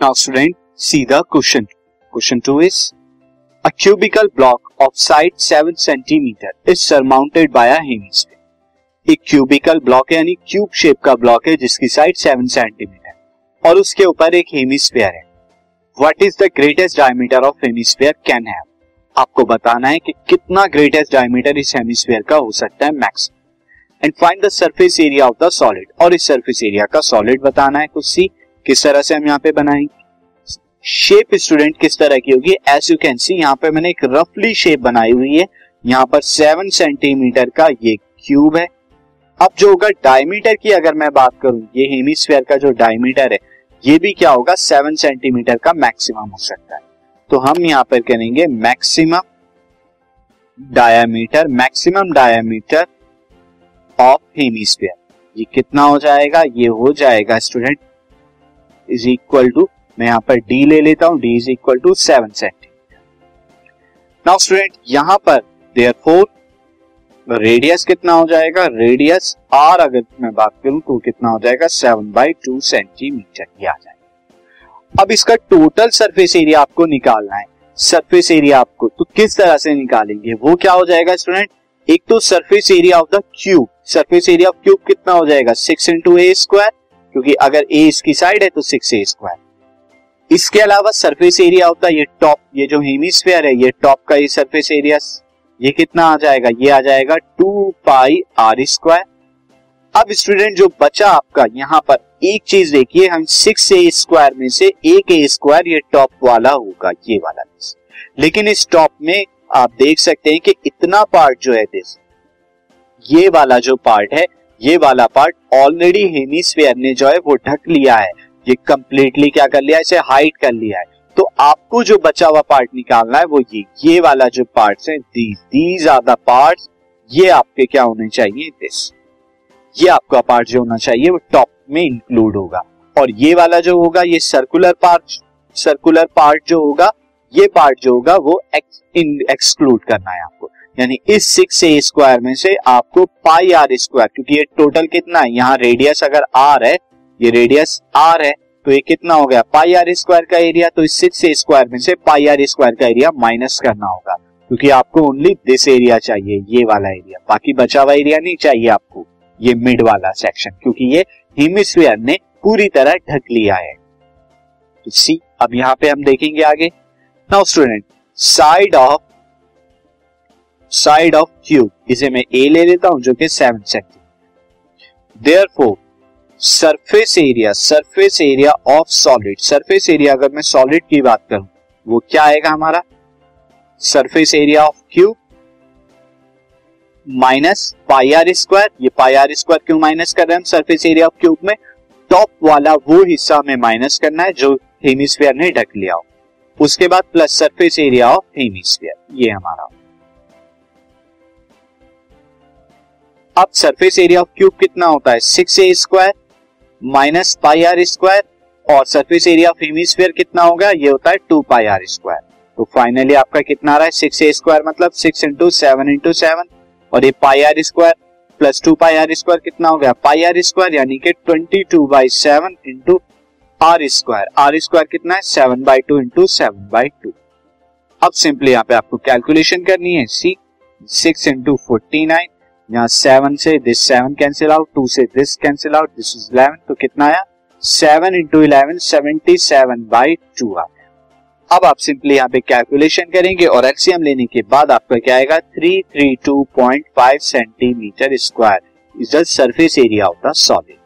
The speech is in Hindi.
Now student, see the question. Question 2 is a cubical block of side 7 centimeter is surmounted by a hemisphere. एक क्यूबिकल ब्लॉक है यानी क्यूब शेप का ब्लॉक है जिसकी साइड 7 सेंटीमीटर और उसके ऊपर एक हेमिस्फीयर है। What is the greatest diameter of hemisphere can have आपको बताना है कि कितना ग्रेटेस्ट डायमीटर इस हेमिस्फीयर का हो सकता है max and find the surface area of the solid और इस सरफेस एरिया का सॉलिड बताना है कुछ सी। किस तरह से हम यहाँ पे बनाएँगे? शेप स्टूडेंट किस तरह की होगी? एज यू कैन सी यहाँ पे मैंने एक रफली शेप बनाई हुई है। यहाँ पर सेवन सेंटीमीटर का ये क्यूब है। अब जो होगा डायमीटर की अगर मैं बात करूँ, ये हेमिस्फेयर का जो डायमीटर है, ये भी क्या होगा? सेवन सेंटीमीटर का मैक्सिमम हो सकता है। तो हम यहाँ पर करेंगे maximum diameter maximum diameter of hemisphere ये कितना हो जाएगा? ये हो जाएगा स्टूडेंट इज़ इक्वल टू मैं यहाँ पर डी ले लेता हूँ D is equal to seven centimetre now student यहाँ पर देयर फोर रेडियस कितना हो जाएगा? रेडियस आर अगर मैं बात करूँ तो कितना हो जाएगा? सेवन बाई टू सेंटीमीटर ये आ जाएगा। अब इसका टोटल सरफेस एरिया आपको निकालना है। सरफेस एरिया आपको तो किस तरह से निकालेंगे? वो क्या हो जाएगा स्टूडेंट एक तो surface area of the cube surface area of cube कितना हो जाएगा? सिक्स इंटू ए स्क्वायर क्योंकि अगर ए इसकी साइड है तो सिक्स ए स्क्वायर इसके अलावा सरफेस एरिया होता है ये टॉप ये जो हेमिस्फेयर है, ये टॉप का ये सरफेस एरिया ये कितना आ जाएगा? ये आ जाएगा टू पाई आर स्क्वायर अब स्टूडेंट जो बचा आपका, यहाँ पर एक चीज़ देखिए, हम सिक्स ए स्क्वायर में से एक ए स्क्वायर ये टॉप वाला होगा, ये वाला लेकिन इस टॉप में आप देख सकते हैं कि इतना पार्ट जो है दिस ये वाला जो पार्ट है ये वाला पार्ट ऑलरेडी हेमिस्फेयर ने जो है वो ढक लिया है। ये कंप्लीटली क्या कर लिया इसे हाइड कर लिया है। तो आपको जो बचा हुआ पार्ट निकालना है वो ये ये वाला जो पार्ट है these these are the part ये आपके क्या होने चाहिए? दिस ये आपका पार्ट जो होना चाहिए वो टॉप में इंक्लूड होगा। और ये वाला जो होगा, ये सर्कुलर पार्ट सर्कुलर पार्ट जो होगा, ये पार्ट जो होगा वो एक्सक्लूड करना है आपको। यानी इस सिक्स ए स्क्वायर में से आपको पाई आर स्क्वायर क्योंकि ये टोटल कितना है? यहाँ रेडियस अगर आर है, ये रेडियस आर है तो ये कितना हो गया? पाई आर स्क्वायर का एरिया तो इस सिक्स ए स्क्वायर में से पाई आर स्क्वायर का एरिया माइनस करना होगा। क्योंकि आपको ओनली दिस एरिया चाहिए, ये वाला एरिया बाकी बचा हुआ एरिया नहीं चाहिए आपको, ये मिड वाला सेक्शन क्योंकि ये हिमिस्फीयर ने पूरी तरह ढक लिया है। सी अब यहाँ पे हम देखेंगे आगे। Now student side of side of cube इसे मैं ए ले लेता हूँ, जो कि seven centimetre there four surface area surface area of solid surface area अगर मैं सॉलिड की बात करूँ, वो क्या आएगा हमारा? Surface area of cube minus pi r square ये पाई आर स्क्वायर क्यों माइनस कर रहे हैं हम? सरफेस एरिया ऑफ़ क्यूब में टॉप वाला वो हिस्सा में माइनस करना है, जो हेमिस्फीयर ने ढक लिया हो। उसके बाद plus surface area of hemisphere ये हमारा अब सरफेस एरिया ऑफ़ क्यूब कितना होता है? Six a square minus pi r square और सरफेस एरिया ऑफ़ हेमिस्फीयर कितना होगा? ये होता है टू पाई आर स्क्वायर तो फाइनली आपका कितना आ रहा है? सिक्स ए स्क्वायर मतलब six into seven into seven और ये pi r square plus two pi r square कितना हो गया? पाई आर स्क्वायर यानी कि twenty two by seven into r square r square कितना है? Seven by two into seven by two अब सिंपली यहाँ पे आपको कैलकुलेशन करनी है. See six into forty nine यहाँ सेवन से this seven cancel out two से this cancel out this is eleven तो कितना आया? Seven into eleven seventy seven by two आ गया। अब आप सिंपली यहाँ पे कैलकुलेशन करेंगे और एलसीएम लेने के बाद आपका क्या आएगा? Three three two point five centimetre square is the surface area of the solid